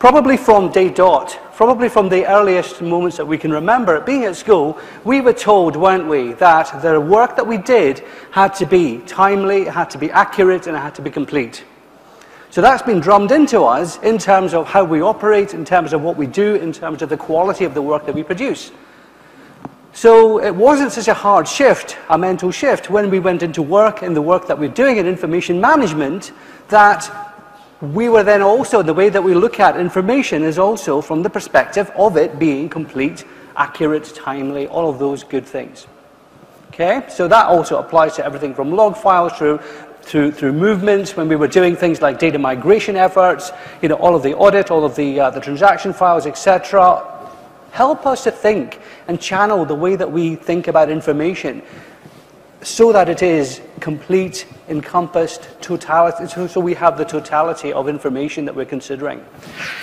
Probably from day dot, probably from the earliest moments that we can remember, being at school, we were told, weren't we, that the work that we did had to be timely, it had to be accurate, and it had to be complete. So that's been drummed into us in terms of how we operate, in terms of what we do, in terms of the quality of the work that we produce. So it wasn't such a hard shift, a mental shift, when we went into work in the work that we're doing in information management, that we were then also, the way that we look at information is also from the perspective of it being complete, accurate, timely, all of those good things. Okay, so that also applies to everything from log files through through, through movements, when we were doing things like data migration efforts, you know, all of the audit, all of the, uh, the transaction files, etc., help us to think and channel the way that we think about information so that it is complete, encompassed, totality, so, we have the totality of information that we're considering.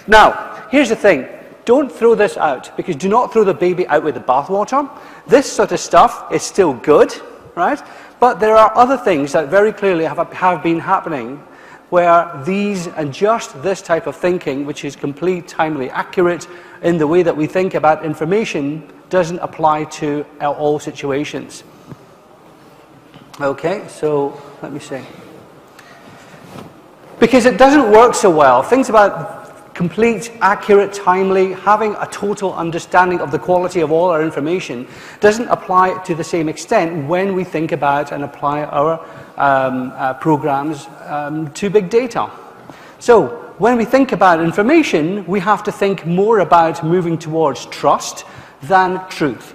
Now, here's the thing. Don't throw this out, because do not throw the baby out with the bathwater. This sort of stuff is still good, right? But there are other things that very clearly have, have been happening where these and just this type of thinking, which is complete, timely, accurate in the way that we think about information, doesn't apply to all situations. Okay, so let me see. Because it doesn't work so well. Things about complete, accurate, timely, having a total understanding of the quality of all our information doesn't apply to the same extent when we think about and apply our um, uh, programs um, to big data. So, when we think about information, we have to think more about moving towards trust than truth.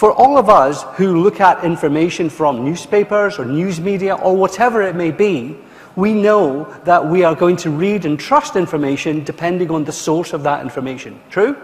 For all of us who look at information from newspapers or news media or whatever it may be, we know that we are going to read and trust information depending on the source of that information. True?